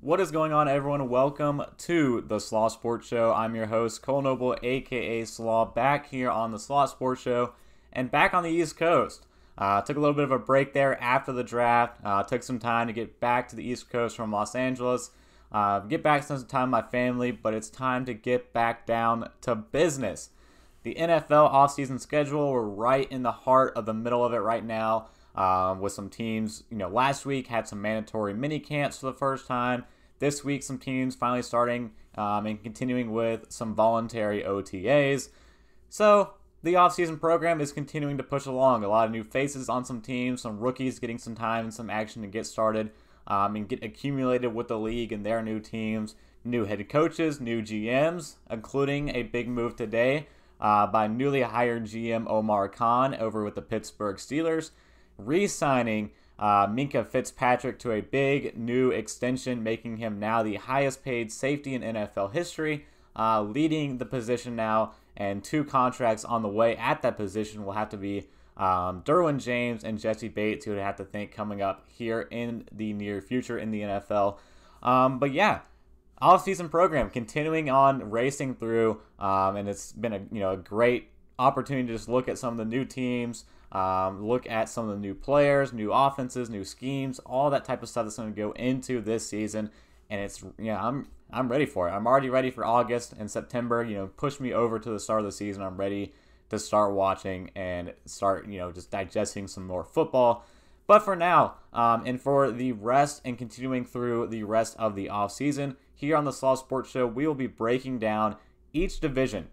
What is going on, everyone? Welcome to the Slaw Sports Show. I'm your host, Cole Noble, aka Slaw, back here on the Slaw Sports Show and back on the East Coast. Uh, took a little bit of a break there after the draft. Uh, took some time to get back to the East Coast from Los Angeles. Uh, get back some time with my family, but it's time to get back down to business. The NFL offseason schedule, we're right in the heart of the middle of it right now um, with some teams. You know, last week had some mandatory mini camps for the first time. This week, some teams finally starting um, and continuing with some voluntary OTAs. So the offseason program is continuing to push along. A lot of new faces on some teams, some rookies getting some time and some action to get started um, and get accumulated with the league and their new teams, new head coaches, new GMs, including a big move today uh, by newly hired GM Omar Khan over with the Pittsburgh Steelers re signing uh, Minkah Fitzpatrick to a big new extension, making him now the highest paid safety in NFL history, uh, leading the position now. And two contracts on the way at that position will have to be um, Derwin James and Jessie Bates, who would have to think coming up here in the near future in the NFL. Um, but yeah, off-season program continuing on racing through, um, and it's been a you know a great opportunity to just look at some of the new teams. Um, look at some of the new players, new offenses, new schemes, all that type of stuff that's going to go into this season. And it's yeah, I'm I'm ready for it. I'm already ready for August and September. You know, push me over to the start of the season. I'm ready to start watching and start you know just digesting some more football. But for now, um, and for the rest and continuing through the rest of the off season, here on the Slaw Sports Show, we will be breaking down each division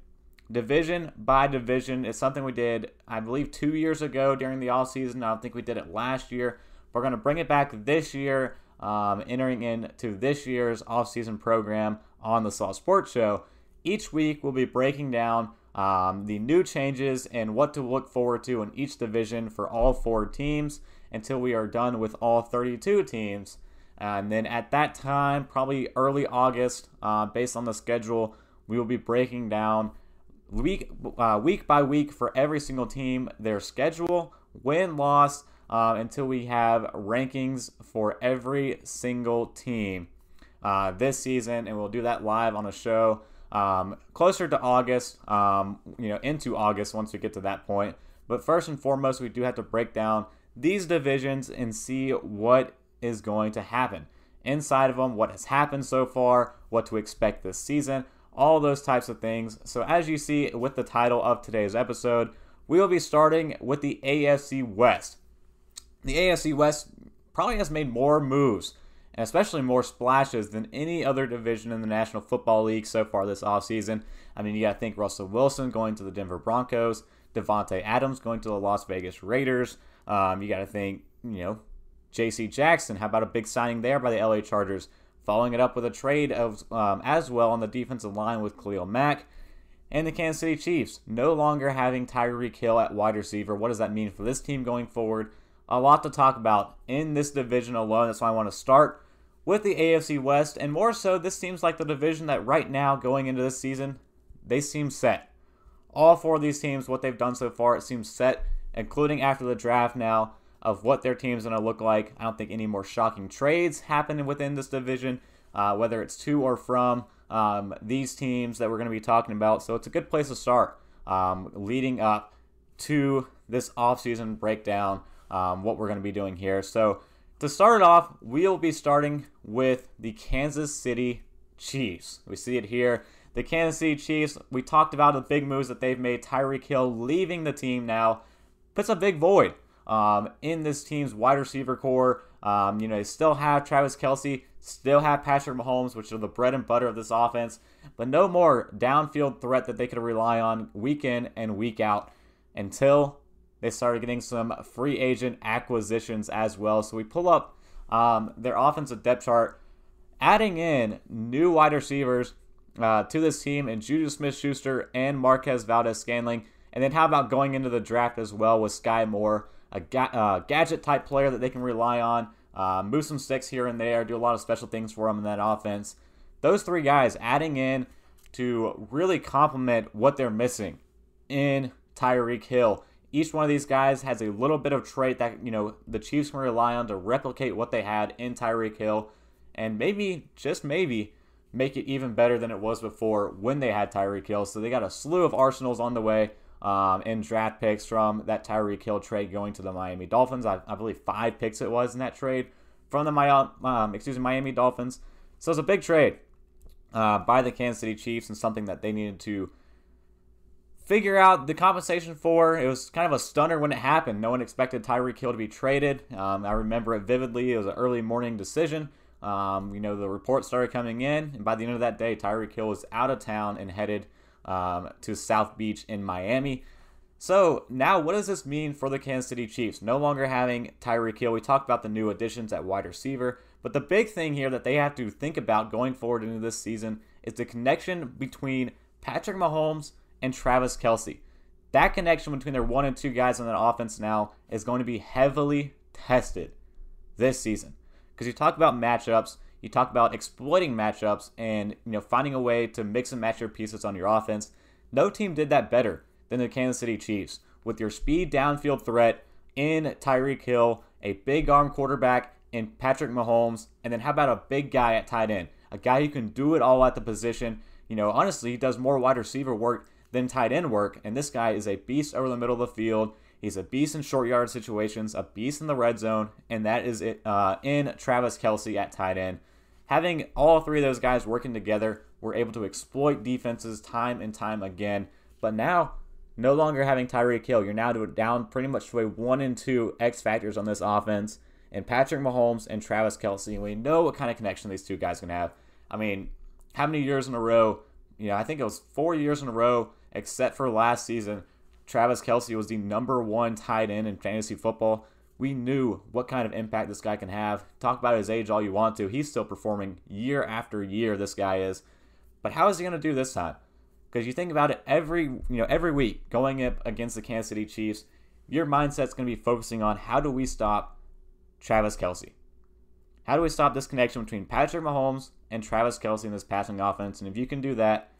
division by division. is something we did, I believe, two years ago during the off season. I don't think we did it last year. We're going to bring it back this year, um, entering into this year's off season program on the Slaw Sports Show. Each week, we'll be breaking down um, the new changes and what to look forward to in each division for all four teams until we are done with all 32 teams. And then at that time, probably early August, uh, based on the schedule, we will be breaking down week uh, week by week for every single team, their schedule, win loss, uh, until we have rankings for every single team uh, this season, and we'll do that live on a show um, closer to August. Um, you know, into August once we get to that point. But first and foremost, we do have to break down these divisions and see what is going to happen inside of them, what has happened so far, what to expect this season all those types of things. So, as you see with the title of today's episode, we will be starting with the AFC West. The AFC West probably has made more moves and especially more splashes than any other division in the National Football League so far this offseason. I mean, you got to think Russell Wilson going to the Denver Broncos, Davante Adams going to the Las Vegas Raiders. Um, you got to think, you know, J.C. Jackson. How about a big signing there by the LA Chargers? Following it up with a trade of um, as well on the defensive line with Khalil Mack. And the Kansas City Chiefs no longer having Tyreek Hill at wide receiver. What does that mean for this team going forward? A lot to talk about in this division alone. That's why I want to start with the AFC West. And more so, this seems like the division that right now, going into this season, they seem set. All four of these teams, what they've done so far, it seems set, including after the draft now of what their team's going to look like. I don't think any more shocking trades happen within this division, uh, whether it's to or from um, these teams that we're going to be talking about. So it's a good place to start um, leading up to this offseason breakdown, um, what we're going to be doing here. So to start it off, we'll be starting with the Kansas City Chiefs. We see it here. The Kansas City Chiefs, we talked about the big moves that they've made. Tyreek Hill leaving the team now puts a big void um, in this team's wide receiver corps. Um, you know, they still have Travis Kelce, still have Patrick Mahomes, which are the bread and butter of this offense, but no more downfield threat that they could rely on week in and week out until they started getting some free agent acquisitions as well. So we pull up um, their offensive depth chart, adding in new wide receivers uh, to this team in Juju Smith Schuster and Marquez Valdes Scantling. And then how about going into the draft as well with Sky Moore? A ga- uh, gadget type player that they can rely on, uh, move some sticks here and there, do a lot of special things for them in that offense. Those three guys adding in to really complement what they're missing in Tyreek Hill. Each one of these guys has a little bit of trait that you know the Chiefs can rely on to replicate what they had in Tyreek Hill. and maybe, just maybe, make it even better than it was before when they had Tyreek Hill. So they got a slew of arsenals on the way um, in draft picks from that Tyreek Hill trade going to the Miami Dolphins. I, I believe five picks it was in that trade from the um, excuse me, Miami Dolphins. So it's a big trade uh, by the Kansas City Chiefs and something that they needed to figure out the compensation for. It was kind of a stunner when it happened. No one expected Tyreek Hill to be traded. Um, I remember it vividly. It was an early morning decision. Um, you know, the reports started coming in, and by the end of that day, Tyreek Hill was out of town and headed um, to South Beach in Miami. So now, what does this mean for the Kansas City Chiefs? No longer having Tyreek Hill. We talked about the new additions at wide receiver, but the big thing here that they have to think about going forward into this season is the connection between Patrick Mahomes and Travis Kelce. That connection between their one and two guys on that offense now is going to be heavily tested this season. Because you talk about matchups, you talk about exploiting matchups and you know finding a way to mix and match your pieces on your offense. No team did that better than the Kansas City Chiefs with your speed downfield threat in Tyreek Hill, a big arm quarterback in Patrick Mahomes, and then how about a big guy at tight end? A guy who can do it all at the position. You know, honestly, he does more wide receiver work than tight end work, and this guy is a beast over the middle of the field. He's a beast in short yard situations, a beast in the red zone, and that is it uh, in Travis Kelce at tight end. Having all three of those guys working together, we're able to exploit defenses time and time again. But now, no longer having Tyreek Hill, you're now down pretty much to a one and two X factors on this offense and Patrick Mahomes and Travis Kelce. We know what kind of connection these two guys can have. I mean, how many years in a row? You know, I think it was four years in a row, except for last season. Travis Kelce was the number one tight end in fantasy football. We knew what kind of impact this guy can have. Talk about his age all you want to. He's still performing year after year, this guy is. But how is he going to do this time? Because you think about it every you know every week going up against the Kansas City Chiefs, your mindset's going to be focusing on how do we stop Travis Kelce? How do we stop this connection between Patrick Mahomes and Travis Kelce in this passing offense? And if you can do that,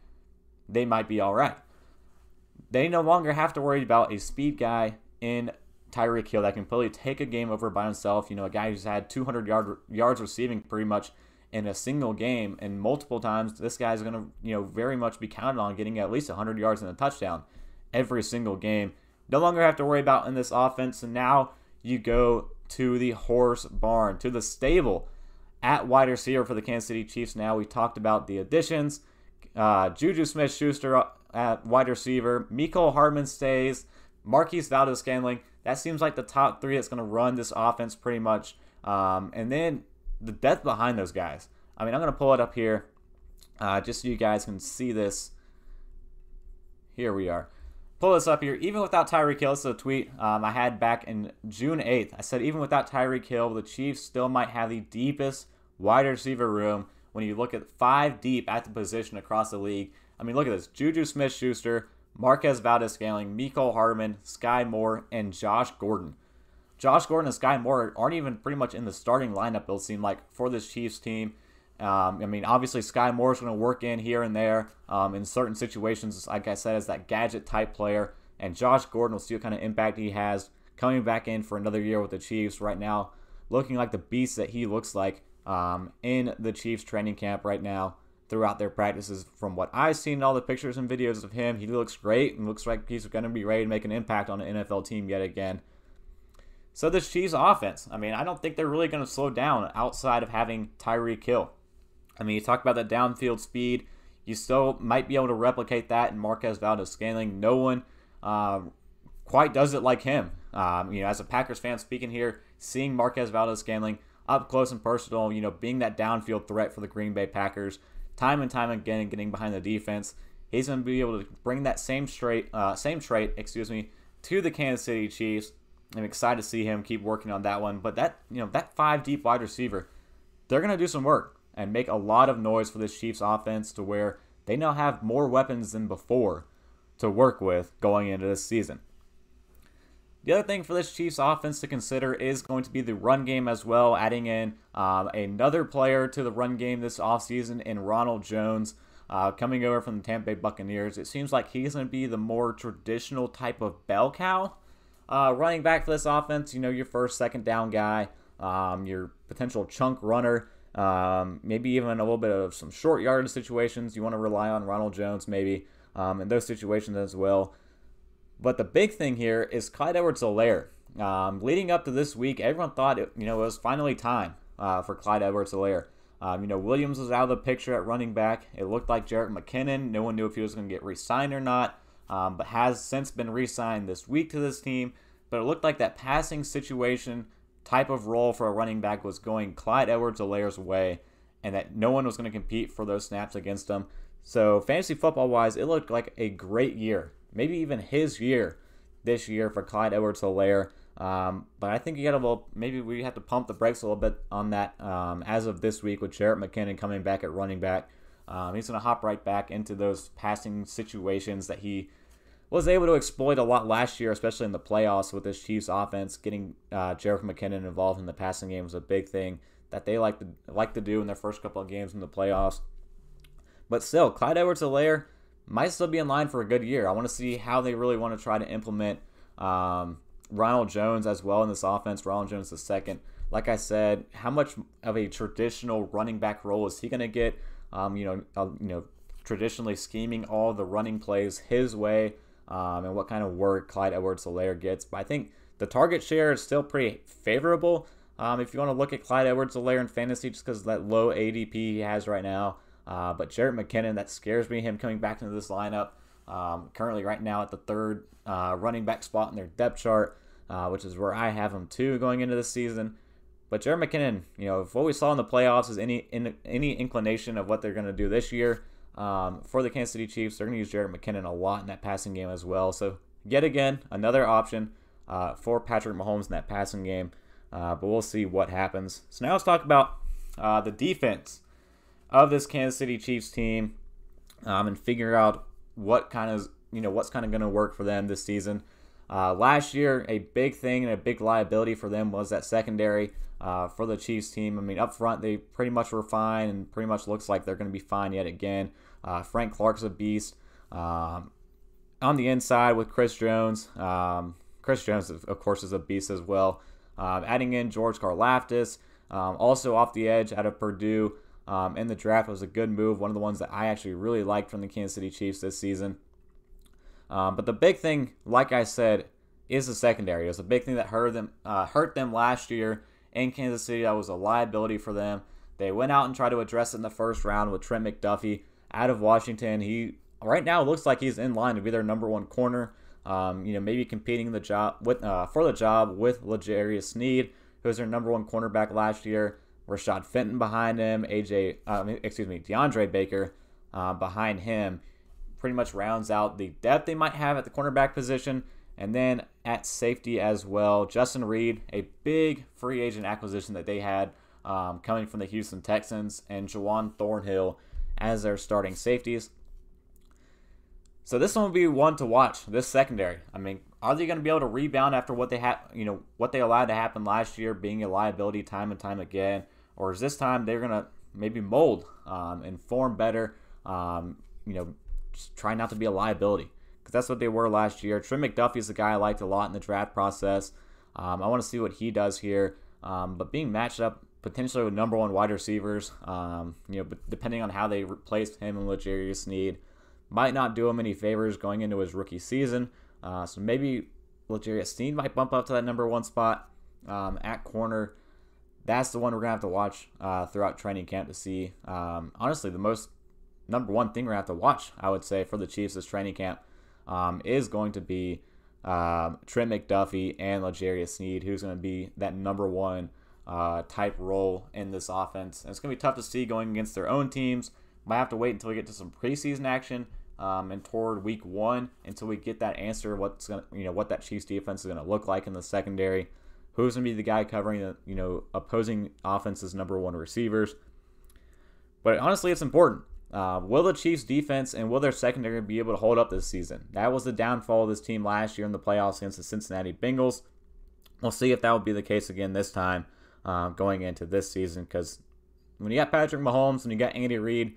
they might be all right. They no longer have to worry about a speed guy in Tyreek Hill that can probably take a game over by himself. You know, a guy who's had 200 yard, yards receiving pretty much in a single game, and multiple times this guy's going to, you know, very much be counted on getting at least 100 yards and a touchdown every single game. No longer have to worry about in this offense, and now you go to the horse barn, to the stable at wide receiver for the Kansas City Chiefs. Now we talked about the additions. Uh, Juju Smith Schuster at wide receiver. Mecole Hardman stays. Marquez Valdes-Scantling. That seems like the top three that's going to run this offense pretty much. Um, and then the depth behind those guys. I mean, I'm going to pull it up here uh, just so you guys can see this. Here we are pull this up here. Even without Tyreek Hill, this is a tweet um, I had back in June 8th. I said, even without Tyreek Hill, the Chiefs still might have the deepest wide receiver room when you look at five deep at the position across the league. I mean, look at this Juju Smith Schuster, Marquez Valdes-Scantling, Mecole Hardman, Sky Moore, and Josh Gordon. Josh Gordon and Sky Moore aren't even pretty much in the starting lineup, it'll seem like, for this Chiefs team. Um, I mean, obviously, Sky Moore is going to work in here and there um, in certain situations, like I said, as that gadget type player. And Josh Gordon will see what kind of impact he has coming back in for another year with the Chiefs right now, looking like the beast that he looks like um, in the Chiefs training camp right now throughout their practices. From what I've seen, all the pictures and videos of him, he looks great and looks like he's going to be ready to make an impact on an NFL team yet again. So this Chiefs offense, I mean, I don't think they're really going to slow down outside of having Tyreek Hill. I mean, you talk about that downfield speed. You still might be able to replicate that in Marquez Valdes-Scantling. No one um, quite does it like him. Um, you know, as a Packers fan speaking here, seeing Marquez Valdes Scantling up close and personal, you know, being that downfield threat for the Green Bay Packers, time and time again, getting behind the defense, he's going to be able to bring that same straight, uh, same trait, excuse me, to the Kansas City Chiefs. I'm excited to see him keep working on that one. But that, you know, that five deep wide receiver, they're going to do some work and make a lot of noise for this Chiefs offense to where they now have more weapons than before to work with going into this season. The other thing for this Chiefs offense to consider is going to be the run game as well, adding in um, another player to the run game this offseason in Ronald Jones. Uh, coming over from the Tampa Bay Buccaneers, it seems like he's going to be the more traditional type of bell cow uh, running back for this offense. You know, your first, second down guy, um, your potential chunk runner. Um, maybe even a little bit of some short yardage situations. You want to rely on Ronald Jones maybe um, in those situations as well. But the big thing here is Clyde Edwards-Helaire. Um, leading up to this week, everyone thought it, you know it was finally time uh, for Clyde Edwards-Helaire. Um, you know, Williams was out of the picture at running back. It looked like Jerick McKinnon. No one knew if he was going to get re-signed or not, um, but has since been re-signed this week to this team. But it looked like that passing situation type of role for a running back was going Clyde Edwards-Helaire's way, and that no one was going to compete for those snaps against him. So fantasy football wise, it looked like a great year, maybe even his year this year for Clyde Edwards-Helaire. Um, but I think you got to maybe we have to pump the brakes a little bit on that um, as of this week with Jerick McKinnon coming back at running back. Um, he's going to hop right back into those passing situations that he was able to exploit a lot last year, especially in the playoffs with this Chiefs offense. Getting uh, Jerick McKinnon involved in the passing game was a big thing that they like to like to do in their first couple of games in the playoffs. But still, Clyde Edwards-Helaire might still be in line for a good year. I want to see how they really want to try to implement um, Ronald Jones as well in this offense. Ronald Jones the second. Like I said, how much of a traditional running back role is he going to get? Um, you know, uh, you know, traditionally scheming all the running plays his way, um, and what kind of work Clyde Edwards-Helaire gets. But I think the target share is still pretty favorable. Um, if you want to look at Clyde Edwards-Helaire in fantasy, just because that low ADP he has right now. Uh, but Jerick McKinnon, that scares me. Him coming back into this lineup. Um, currently, right now at the third uh, running back spot in their depth chart, uh, which is where I have him too going into this season. But Jerick McKinnon, you know, if what we saw in the playoffs is any in, any inclination of what they're going to do this year um, for the Kansas City Chiefs, they're going to use Jerick McKinnon a lot in that passing game as well. So yet again, another option uh, for Patrick Mahomes in that passing game. Uh, but we'll see what happens. So now let's talk about uh, the defense of this Kansas City Chiefs team um, and figure out what kind of you know what's kind of going to work for them this season. Uh, last year, a big thing and a big liability for them was that secondary uh, for the Chiefs team. I mean, up front, they pretty much were fine and pretty much looks like they're going to be fine yet again. Uh, Frank Clark's a beast. Um, on the inside with Chris Jones. Um, Chris Jones, of course, is a beast as well. Um, adding in George Karlaftis, um, also off the edge out of Purdue um, in the draft was a good move. One of the ones that I actually really liked from the Kansas City Chiefs this season. Um, but the big thing, like I said, is the secondary. It was a big thing that hurt them, uh, hurt them last year in Kansas City. That was a liability for them. They went out and tried to address it in the first round with Trent McDuffie out of Washington. He right now looks like he's in line to be their number one corner. Um, you know, maybe competing the job with uh, for the job with L'Jarius Sneed, who was their number one cornerback last year. Rashad Fenton behind him, AJ, uh, excuse me, DeAndre Baker uh, behind him. Pretty much rounds out the depth they might have at the cornerback position. And then at safety as well, Justin Reid, a big free agent acquisition that they had um, coming from the Houston Texans, and Juan Thornhill as their starting safeties. So this one will be one to watch. This secondary. I mean, are they going to be able to rebound after what they had, you know, what they allowed to happen last year, being a liability time and time again? Or is this time they're gonna maybe mold um, and form better? Um, you know, just try not to be a liability because that's what they were last year. Trent McDuffie is a guy I liked a lot in the draft process. Um, I want to see what he does here. Um, but being matched up potentially with number one wide receivers, um, you know, depending on how they replace him and L'Jarius Sneed, might not do him any favors going into his rookie season. Uh, so maybe L'Jarius Sneed might bump up to that number one spot um, at corner that's the one we're gonna have to watch uh, throughout training camp to see. Um, honestly, the most number one thing we're gonna have to watch, I would say, for the Chiefs this training camp um, is going to be um, Trent McDuffie and L'Jarius Sneed, who's to be that number one uh, type role in this offense. And it's to be tough to see going against their own teams. Might have to wait until we get to some preseason action um, and toward week one until we get that answer. What's to, you know, what that Chiefs defense is to look like in the secondary who's going to be the guy covering the you know opposing offense's number one receivers. But honestly, it's important. Uh, will the Chiefs' defense and will their secondary be able to hold up this season? That was the downfall of this team last year in the playoffs against the Cincinnati Bengals. We'll see if that will be the case again this time uh, going into this season because when you got Patrick Mahomes and you got Andy Reid,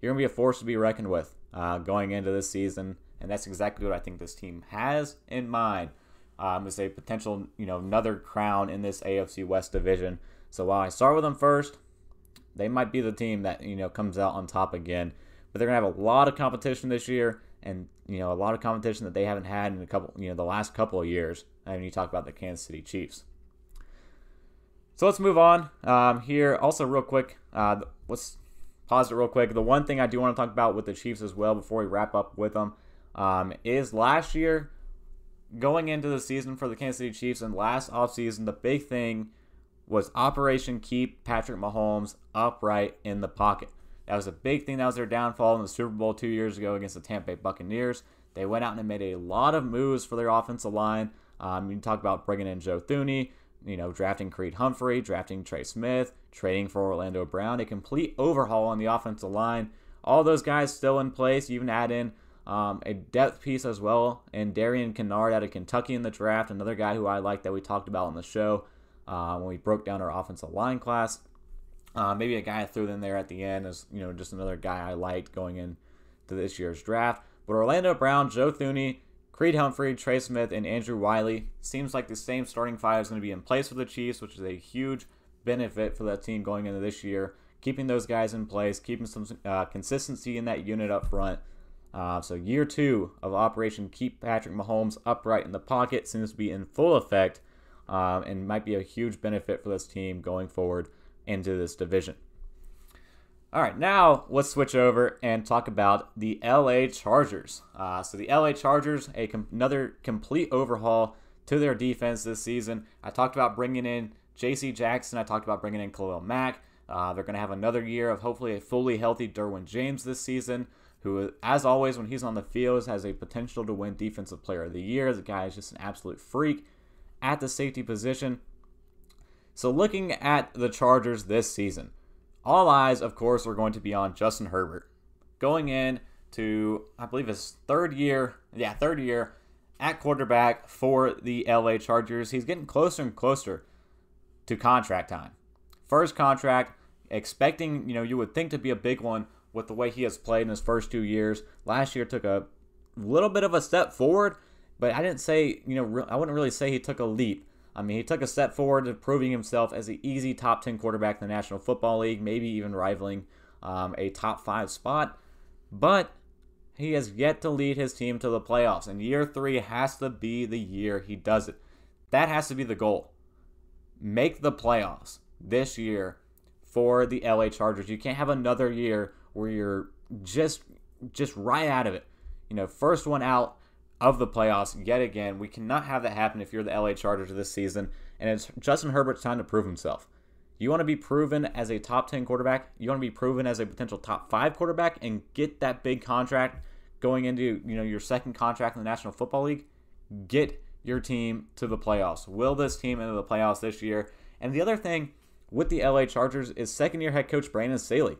you're going to be a force to be reckoned with uh, going into this season. And that's exactly what I think this team has in mind um, as a potential, you know, another crown in this AFC West division. So while I start with them first, they might be the team that you know comes out on top again. But they're gonna have a lot of competition this year, and you know a lot of competition that they haven't had in a couple, you know, the last couple of years. I And you talk about the Kansas City Chiefs. So let's move on um, here. Also, real quick, uh, let's pause it real quick. The one thing I do want to talk about with the Chiefs as well before we wrap up with them um, is last year going into the season for the Kansas City Chiefs and last offseason, the big thing was Operation Keep Patrick Mahomes upright in the pocket. That was a big thing. That was their downfall in the Super Bowl two years ago against the Tampa Bay Buccaneers. They went out and made a lot of moves for their offensive line. Um, you talk about bringing in Joe Thuney, you know, drafting Creed Humphrey, drafting Trey Smith, trading for Orlando Brown, a complete overhaul on the offensive line. All those guys still in place. You even add in um, a depth piece as well, and Darian Kinnard out of Kentucky in the draft, another guy who I like that we talked about on the show uh, when we broke down our offensive line class. Uh, maybe a guy I threw in there at the end is you know just another guy I liked going into this year's draft. But Orlando Brown, Joe Thuney, Creed Humphrey, Trey Smith, and Andrew Wylie seems like the same starting five is going to be in place for the Chiefs, which is a huge benefit for that team going into this year. Keeping those guys in place, keeping some uh, consistency in that unit up front. Uh, so year two of Operation Keep Patrick Mahomes upright in the pocket seems to be in full effect, um, and might be a huge benefit for this team going forward into this division. All right, now let's switch over and talk about the LA Chargers. Uh, so the LA Chargers, a com- another complete overhaul to their defense this season. I talked about bringing in J.C. Jackson. I talked about bringing in Khalil Mack. Uh, they're going to have another year of hopefully a fully healthy Derwin James this season who, as always, when he's on the field, has a potential to win Defensive Player of the Year. The guy is just an absolute freak at the safety position. So, looking at the Chargers this season, all eyes, of course, are going to be on Justin Herbert going in to, I believe, his third year. Yeah, third year at quarterback for the LA Chargers. He's getting closer and closer to contract time. First contract, expecting, you know, you would think to be a big one with the way he has played in his first two years. Last year took a little bit of a step forward, but I didn't say, you know, I wouldn't really say he took a leap. I mean, he took a step forward to proving himself as an easy top 10 quarterback in the National Football League, maybe even rivaling um, a top five spot. But he has yet to lead his team to the playoffs, and year three has to be the year he does it. That has to be the goal. Make the playoffs this year for the LA Chargers. You can't have another year where you're just just right out of it. You know, first one out of the playoffs yet again. We cannot have that happen if you're the LA Chargers this season. And it's Justin Herbert's time to prove himself. You want to be proven as a top 10 quarterback. You want to be proven as a potential top 5 quarterback and get that big contract going into, you know, your second contract in the National Football League. Get your team to the playoffs. Will this team into the playoffs this year? And the other thing with the LA Chargers is second year head coach Brandon Staley.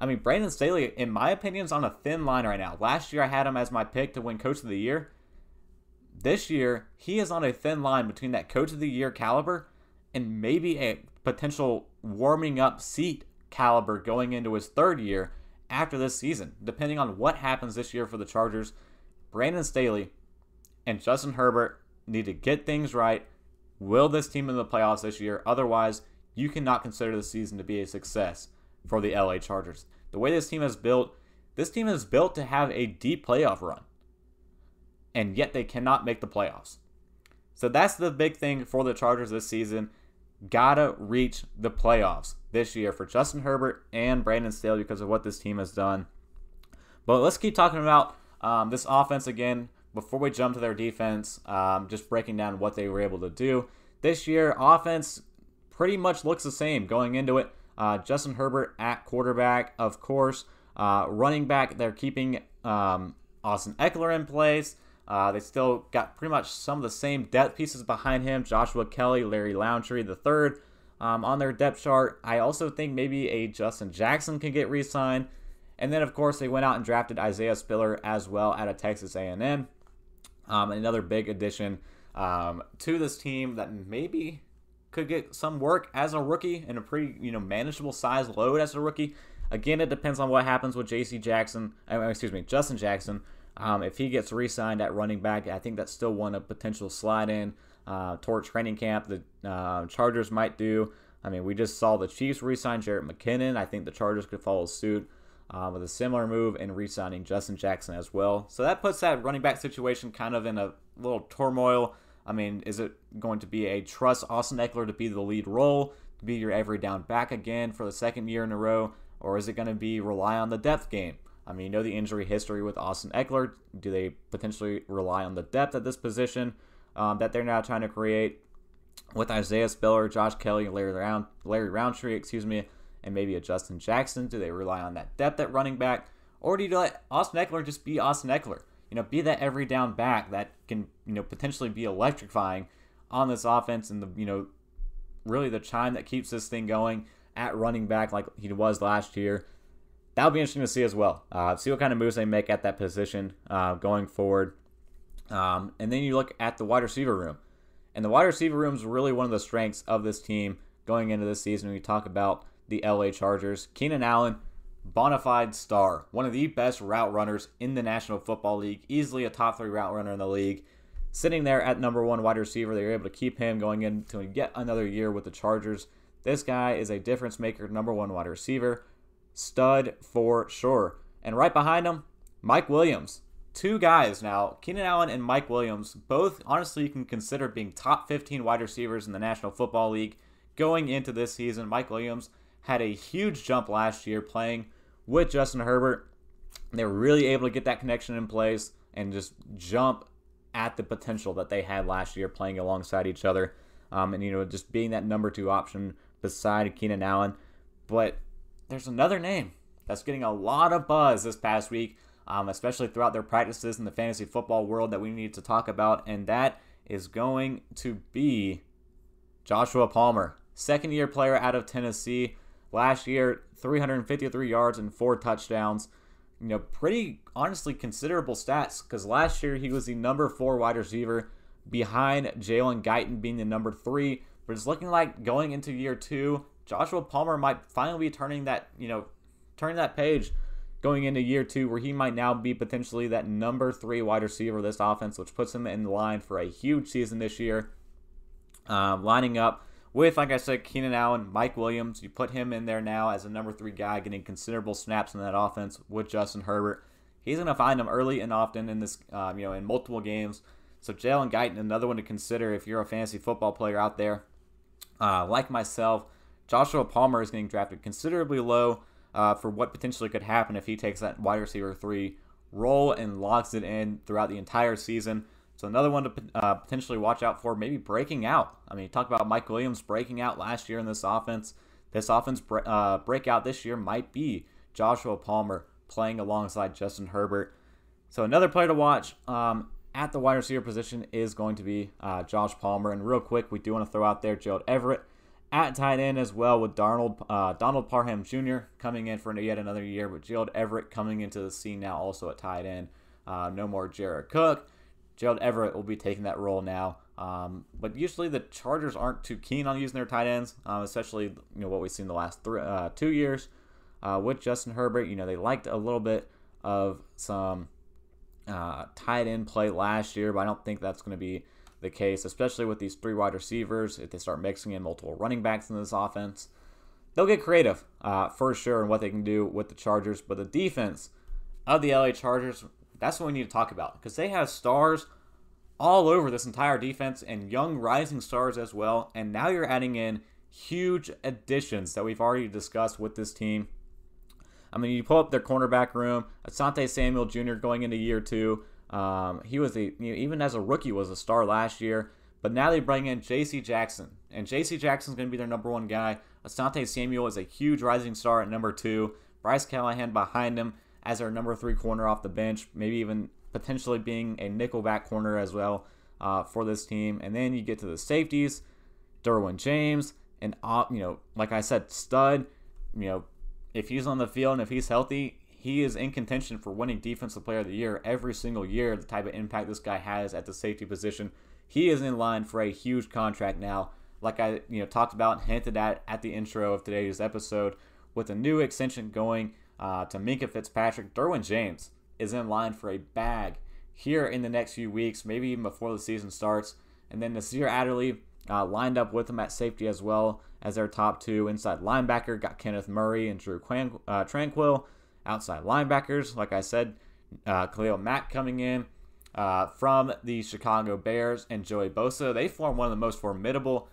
I mean, Brandon Staley, in my opinion, is on a thin line right now. Last year, I had him as my pick to win Coach of the Year. This year, he is on a thin line between that Coach of the Year caliber and maybe a potential warming up seat caliber going into his third year after this season. Depending on what happens this year for the Chargers, Brandon Staley and Justin Herbert need to get things right. Will this team in the playoffs this year? Otherwise, you cannot consider the season to be a success for the LA Chargers. The way this team is built, this team is built to have a deep playoff run. And yet they cannot make the playoffs. So that's the big thing for the Chargers this season. Gotta reach the playoffs this year for Justin Herbert and Brandon Staley because of what this team has done. But let's keep talking about um, this offense again before we jump to their defense. Um, just breaking down what they were able to do this year. Offense pretty much looks the same going into it. Uh, Justin Herbert at quarterback, of course. Uh, running back, they're keeping um, Austin Ekeler in place. Uh, they still got pretty much some of the same depth pieces behind him Joshua Kelley, Larry Rountree, the third um, on their depth chart. I also think maybe a Justin Jackson can get re signed. And then, of course, they went out and drafted Isaiah Spiller as well out of Texas A&M. Um, another big addition um, to this team that maybe could get some work as a rookie and a pretty you know manageable size load as a rookie. Again, it depends on what happens with J.C. Jackson. Uh, excuse me, Justin Jackson. Um, if he gets re-signed at running back, I think that's still one a potential slide in uh, toward training camp. The uh, Chargers might do. I mean, we just saw the Chiefs re-sign Jerick McKinnon. I think the Chargers could follow suit uh, with a similar move in re-signing Justin Jackson as well. So that puts that running back situation kind of in a little turmoil. I mean, is it going to be a trust Austin Ekeler to be the lead role, to be your every down back again for the second year in a row, or is it going to be rely on the depth game? I mean, you know the injury history with Austin Ekeler. Do they potentially rely on the depth at this position um, that they're now trying to create with Isaiah Spiller, Josh Kelley, Larry Round, Larry Rountree, excuse me, and maybe a Justin Jackson? Do they rely on that depth at running back, or do you let Austin Ekeler just be Austin Ekeler? You know, be that every down back that can you know potentially be electrifying on this offense and the you know really the chime that keeps this thing going at running back like he was last year. That'll be interesting to see as well. Uh, see what kind of moves they make at that position uh, going forward. Um, and then you look at the wide receiver room. And the wide receiver room is really one of the strengths of this team going into this season. We talk about the LA Chargers, Keenan Allen, bona fide star, one of the best route runners in the National Football League, easily a top three route runner in the league. Sitting there at number one wide receiver, they were able to keep him going into yet another year with the Chargers. This guy is a difference maker, number one wide receiver, stud for sure. And right behind him, Mike Williams. Two guys now, Keenan Allen and Mike Williams, both honestly you can consider being top 15 wide receivers in the National Football League going into this season. Mike Williams had a huge jump last year playing with Justin Herbert. They were really able to get that connection in place and just jump at the potential that they had last year playing alongside each other. Um, and, you know, just being that number two option beside Keenan Allen. But there's another name that's getting a lot of buzz this past week, um, especially throughout their practices in the fantasy football world that we need to talk about, and that is going to be Joshua Palmer, second year player out of Tennessee. Last year, 353 yards and four touchdowns. You know, pretty honestly considerable stats because last year he was the number four wide receiver behind Jalen Guyton being the number three. But it's looking like going into year two, Joshua Palmer might finally be turning that, you know, turning that page going into year two where he might now be potentially that number three wide receiver of this offense, which puts him in line for a huge season this year. Um, lining up with, like I said, Keenan Allen, Mike Williams. You put him in there now as a number three guy, getting considerable snaps in that offense with Justin Herbert. He's going to find them early and often in this, um, you know, in multiple games. So Jalen Guyton, another one to consider if you're a fantasy football player out there. Uh, like myself, Joshua Palmer is getting drafted considerably low uh, for what potentially could happen if he takes that wide receiver three role and locks it in throughout the entire season. So another one to uh, potentially watch out for, maybe breaking out. I mean, talk about Mike Williams breaking out last year in this offense. This offense uh, breakout this year might be Joshua Palmer playing alongside Justin Herbert. So another player to watch um, at the wide receiver position is going to be uh, Josh Palmer. And real quick, we do want to throw out there Gerald Everett at tight end as well with Darnold, uh, Donald Parham Jr. coming in for yet another year, but Gerald Everett coming into the scene now also at tight end. Uh, no more Jared Cook. Gerald Everett will be taking that role now. Um, but usually the Chargers aren't too keen on using their tight ends, um, especially you know what we've seen the last three, uh, two years uh, with Justin Herbert. You know they liked a little bit of some uh, tight end play last year, but I don't think that's going to be the case, especially with these three wide receivers. If they start mixing in multiple running backs in this offense, they'll get creative uh, for sure in what they can do with the Chargers. But the defense of the LA Chargers that's what we need to talk about because they have stars all over this entire defense and young rising stars as well. And now you're adding in huge additions that we've already discussed with this team. I mean, you pull up their cornerback room, Asante Samuel Jr. going into year two. Um, he was a you know, even as a rookie was a star last year, but now they bring in J.C. Jackson, and J.C. Jackson's going to be their number one guy. Asante Samuel is a huge rising star at number two. Bryce Callahan behind him as our number three corner off the bench, maybe even potentially being a nickelback corner as well uh, for this team. And then you get to the safeties, Derwin James, and you know, like I said, stud. You know, if he's on the field and if he's healthy, he is in contention for winning Defensive Player of the Year every single year. The type of impact this guy has at the safety position, he is in line for a huge contract now. Like I you know talked about, hinted at at the intro of today's episode, with a new extension going uh, to Minkah Fitzpatrick. Derwin James is in line for a bag here in the next few weeks, maybe even before the season starts. And then Nasir Adderley uh, lined up with him at safety as well as their top two. Inside linebacker got Kenneth Murray and Drew uh, Tranquill. Outside linebackers, like I said, uh, Khalil Mack coming in uh, from the Chicago Bears and Joey Bosa. They form one of the most formidable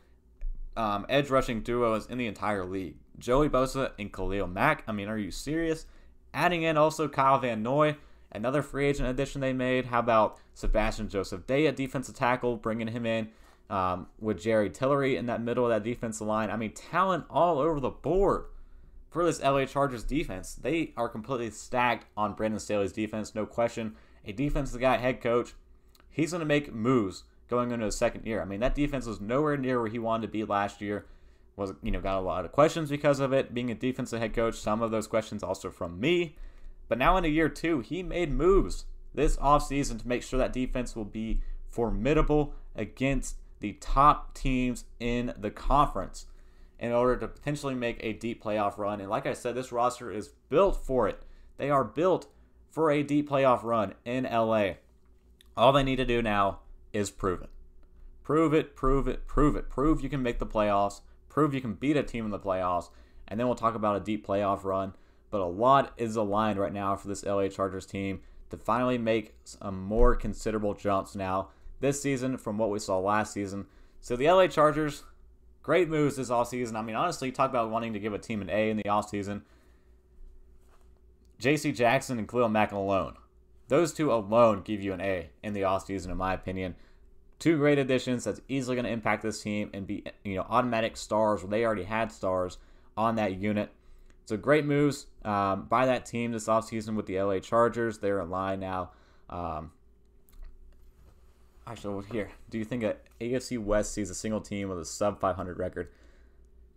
um, edge rushing duos in the entire league. Joey Bosa and Khalil Mack. I mean, are you serious? Adding in also Kyle Van Noy, another free agent addition they made. How about Sebastian Joseph Day defensive tackle, bringing him in um, with Jerry Tillery in that middle of that defensive line? I mean, talent all over the board for this LA Chargers defense. They are completely stacked on Brandon Staley's defense, no question. A defensive guy head coach, he's going to make moves going into his second year. I mean, that defense was nowhere near where he wanted to be last year. Was you know got a lot of questions because of it being a defensive head coach. Some of those questions also from me. But now in a year two, he made moves this offseason to make sure that defense will be formidable against the top teams in the conference in order to potentially make a deep playoff run. And like I said, this roster is built for it. They are built for a deep playoff run in LA. All they need to do now is prove it. Prove it, prove it, prove it. Prove you can make the playoffs. Prove you can beat a team in the playoffs. And then we'll talk about a deep playoff run. But a lot is aligned right now for this LA Chargers team to finally make some more considerable jumps now this season from what we saw last season. So the LA Chargers, great moves this offseason. I mean, honestly, talk about wanting to give a team an A in the offseason. J.C. Jackson and Khalil Mack alone. Those two alone give you an A in the offseason, in my opinion. Two great additions that's easily going to impact this team and be, you know, automatic stars where they already had stars on that unit. So great moves um, by that team this offseason with the LA Chargers. They're in line now. Um, actually, here, do you think a AFC West sees a single team with a sub 500 record?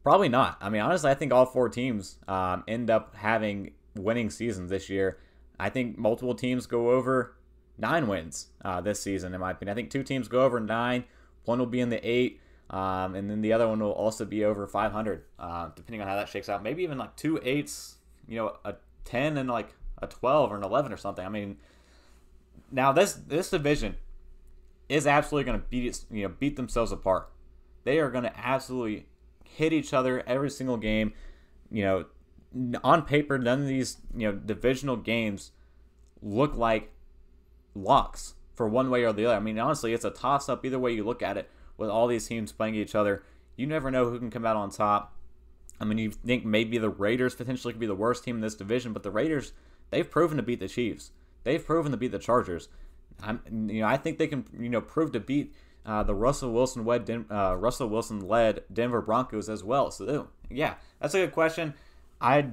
Probably not. I mean, honestly, I think all four teams um, end up having winning seasons this year. I think multiple teams go over nine wins uh, this season, in my opinion. I think two teams go over nine. One will be in the eight, um, and then the other one will also be over 500, uh, depending on how that shakes out. Maybe even like two eights, you know, a 10 and like a 12 or an 11 or something. I mean, now this this division is absolutely going to beat you know beat themselves apart. They are going to absolutely hit each other every single game. You know, on paper, none of these you know divisional games look like locks for one way or the other. I mean, honestly, it's a toss up either way you look at it. With all these teams playing each other, you never know who can come out on top. I mean, you think maybe the Raiders potentially could be the worst team in this division, but the Raiders, they've proven to beat the Chiefs. They've proven to beat the Chargers. I'm, you know, I think they can, you know, prove to beat uh, the Russell Wilson led uh, Russell Wilson led Denver Broncos as well. So, yeah, that's a good question. I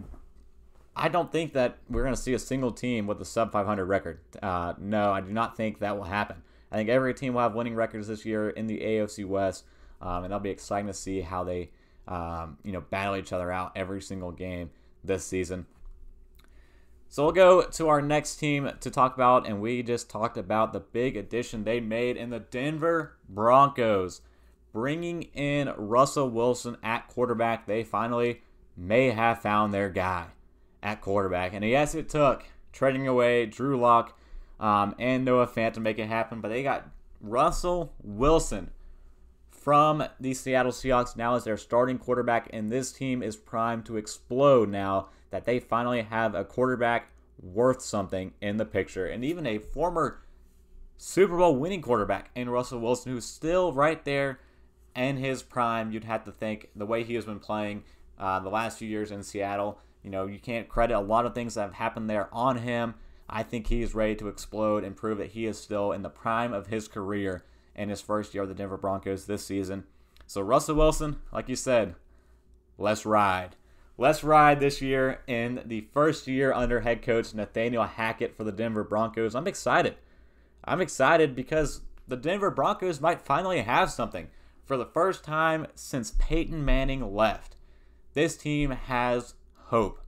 I don't think that we're going to see a single team with a sub 500 record. Uh, no, I do not think that will happen. I think every team will have winning records this year in the AFC West, um, and that'll be exciting to see how they, um, you know, battle each other out every single game this season. So we'll go to our next team to talk about, and we just talked about the big addition they made in the Denver Broncos, bringing in Russell Wilson at quarterback. They finally may have found their guy at quarterback. And yes, it took trading away Drew Lock um, and Noah Fant to make it happen, but they got Russell Wilson from the Seattle Seahawks now as their starting quarterback, and this team is primed to explode now that they finally have a quarterback worth something in the picture, and even a former Super Bowl winning quarterback in Russell Wilson, who's still right there in his prime. You'd have to think the way he has been playing uh, the last few years in Seattle. You know, you can't credit a lot of things that have happened there on him. I think he's ready to explode and prove that he is still in the prime of his career in his first year of the Denver Broncos this season. So, Russell Wilson, like you said, let's ride. Let's ride this year in the first year under head coach Nathaniel Hackett for the Denver Broncos. I'm excited. I'm excited because the Denver Broncos might finally have something for the first time since Peyton Manning left this team has hope.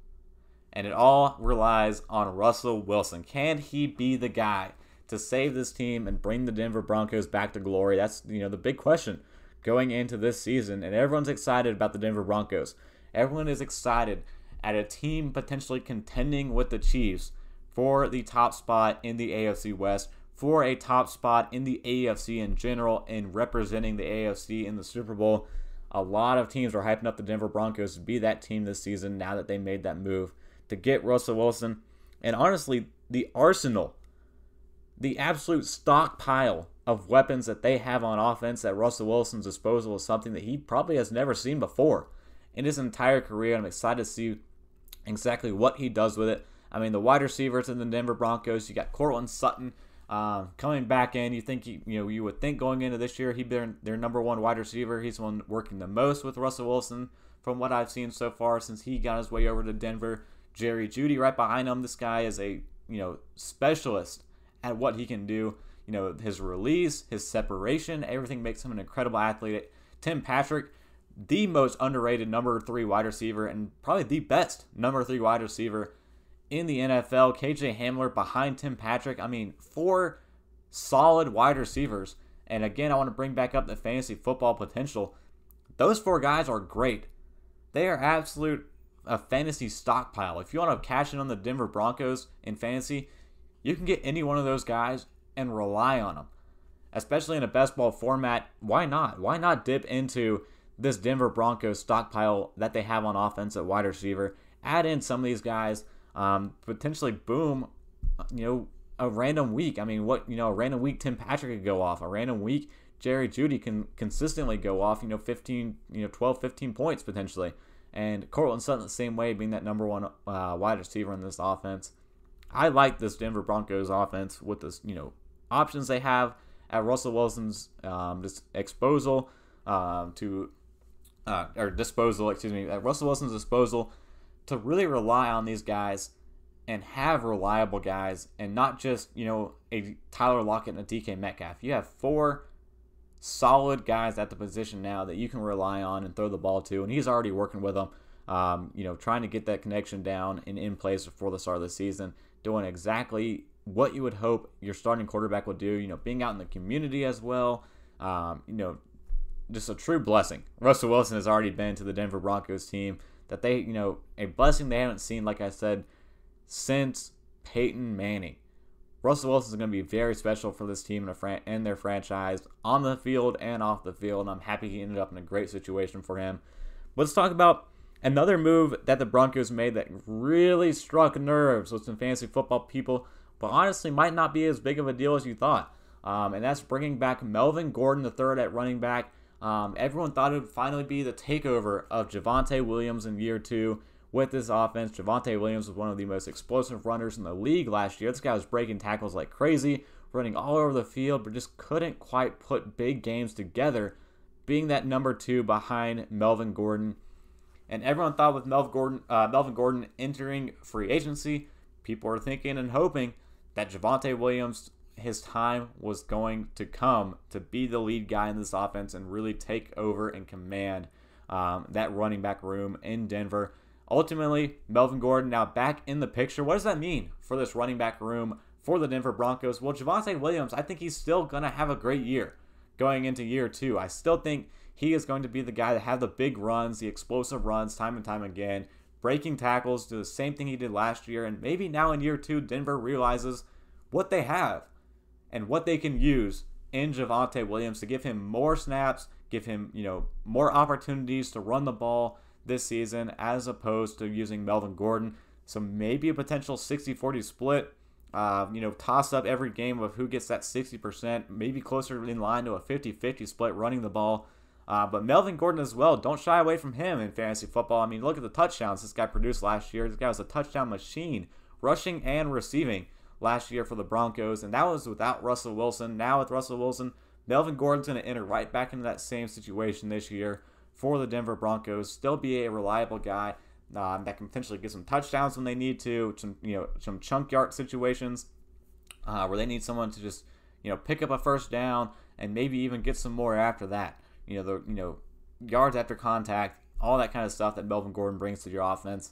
And it all relies on Russell Wilson. Can he be the guy to save this team and bring the Denver Broncos back to glory? That's you know the big question going into this season. And everyone's excited about the Denver Broncos. Everyone is excited at a team potentially contending with the Chiefs for the top spot in the AFC West, for a top spot in the AFC in general, and representing the AFC in the Super Bowl. A lot of teams were hyping up the Denver Broncos to be that team this season now that they made that move to get Russell Wilson. And honestly, the arsenal, the absolute stockpile of weapons that they have on offense at Russell Wilson's disposal is something that he probably has never seen before in his entire career. I'm excited to see exactly what he does with it. I mean, the wide receivers in the Denver Broncos, you got Courtland Sutton um, coming back in. You think you, you know you would think going into this year he'd be their, number one wide receiver. He's the one working the most with Russell Wilson from what I've seen so far since he got his way over to Denver. Jerry Jeudy right behind him. This guy is a you know specialist at what he can do. You know his release, his separation, everything makes him an incredible athlete. Tim Patrick, the most underrated number three wide receiver and probably the best number three wide receiver in the NFL. KJ Hamler behind Tim Patrick. I mean, four solid wide receivers. And again, I want to bring back up the fantasy football potential. Those four guys are great. They are absolute a fantasy stockpile. If you want to cash in on the Denver Broncos in fantasy, you can get any one of those guys and rely on them. Especially in a best ball format, why not? Why not dip into this Denver Broncos stockpile that they have on offense at wide receiver? Add in some of these guys, um, potentially boom, you know, a random week. I mean, what you know, a random week Tim Patrick could go off. A random week Jerry Jeudy can consistently go off. You know, 15, you know, 12, 15 points potentially. And Courtland Sutton the same way, being that number one uh, wide receiver in this offense. I like this Denver Broncos offense with this, you know, options they have at Russell Wilson's um, disposal um, to uh, or disposal, excuse me, at Russell Wilson's disposal to really rely on these guys and have reliable guys and not just, you know, a Tyler Lockett and a DK Metcalf. You have four solid guys at the position now that you can rely on and throw the ball to, and he's already working with them. Um, you know, trying to get that connection down and in place before the start of the season, doing exactly what you would hope your starting quarterback would do. You know, being out in the community as well. Um, you know, just a true blessing. Russell Wilson has already been to the Denver Broncos team that they, you know, a blessing they haven't seen, like I said, since Peyton Manning. Russell Wilson is going to be very special for this team and, their franchise on the field and off the field. And I'm happy he ended up in a great situation for him. Let's talk about another move that the Broncos made that really struck nerves with some fantasy football people, but honestly might not be as big of a deal as you thought. Um, and that's bringing back Melvin Gordon III at running back. Um, everyone thought it would finally be the takeover of Javonte Williams in year two with this offense. Javonte Williams was one of the most explosive runners in the league last year. This guy was breaking tackles like crazy, running all over the field, but just couldn't quite put big games together, being that number two behind Melvin Gordon. And everyone thought with Melvin Gordon, uh, Melvin Gordon entering free agency, people were thinking and hoping that Javonte Williams, his time was going to come to be the lead guy in this offense and really take over and command um, that running back room in Denver. Ultimately, Melvin Gordon now back in the picture. What does that mean for this running back room for the Denver Broncos? Well, Javonte Williams, I think he's still going to have a great year going into year two. I still think he is going to be the guy that have the big runs, the explosive runs time and time again, breaking tackles, do the same thing he did last year. And maybe now in year two, Denver realizes what they have and what they can use in Javonte Williams to give him more snaps, give him, you know, more opportunities to run the ball this season as opposed to using Melvin Gordon. So maybe a potential 60 40 split. Uh, you know, toss up every game of who gets that 60%, maybe closer in line to a 50 50 split running the ball. Uh, but Melvin Gordon as well, don't shy away from him in fantasy football. I mean, look at the touchdowns this guy produced last year. This guy was a touchdown machine, rushing and receiving last year for the Broncos, and that was without Russell Wilson. Now with Russell Wilson, Melvin Gordon's going to enter right back into that same situation this year for the Denver Broncos. Still be a reliable guy um, that can potentially get some touchdowns when they need to, some you know some chunk yard situations uh, where they need someone to just you know pick up a first down and maybe even get some more after that. You know the you know yards after contact, all that kind of stuff that Melvin Gordon brings to your offense.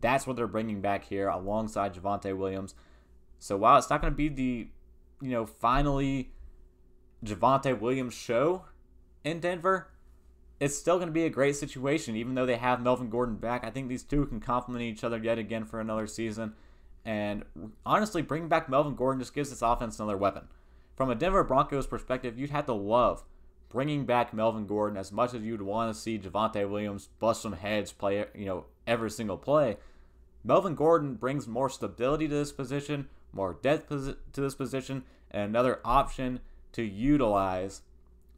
That's what they're bringing back here alongside Javonte Williams. So while it's not going to be the you know finally Javonte Williams show in Denver, it's still going to be a great situation, even though they have Melvin Gordon back. I think these two can complement each other yet again for another season. And honestly, bringing back Melvin Gordon just gives this offense another weapon. From a Denver Broncos perspective, you'd have to love bringing back Melvin Gordon as much as you'd want to see Javonte Williams bust some heads play, you know, every single play. Melvin Gordon brings more stability to this position, more depth to this position, and another option to utilize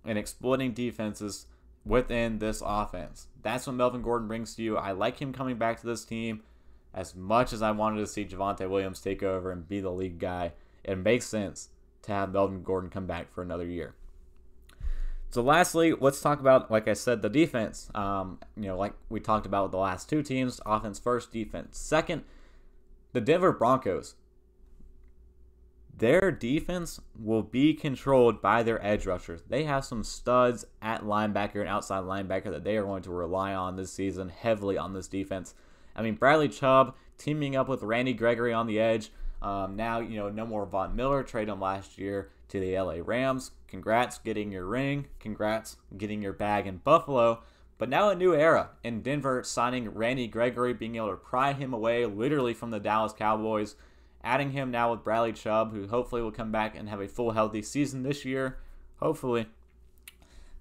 in exploiting defenses within this offense. That's what Melvin Gordon brings to you. I like him coming back to this team as much as I wanted to see Javonte Williams take over and be the lead guy. It makes sense to have Melvin Gordon come back for another year. So, lastly, let's talk about, like I said, the defense. Um, you know, like we talked about with the last two teams offense first, defense second. The Denver Broncos their defense will be controlled by their edge rushers. They have some studs at linebacker and outside linebacker that they are going to rely on this season heavily on this defense. I mean, Bradley Chubb teaming up with Randy Gregory on the edge. Um, now, you know, no more Von Miller. Trade him last year to the LA Rams. Congrats getting your ring. Congrats getting your bag in Buffalo. But now a new era in Denver signing Randy Gregory, being able to pry him away literally from the Dallas Cowboys Adding him now with Bradley Chubb, who hopefully will come back and have a full healthy season this year. Hopefully.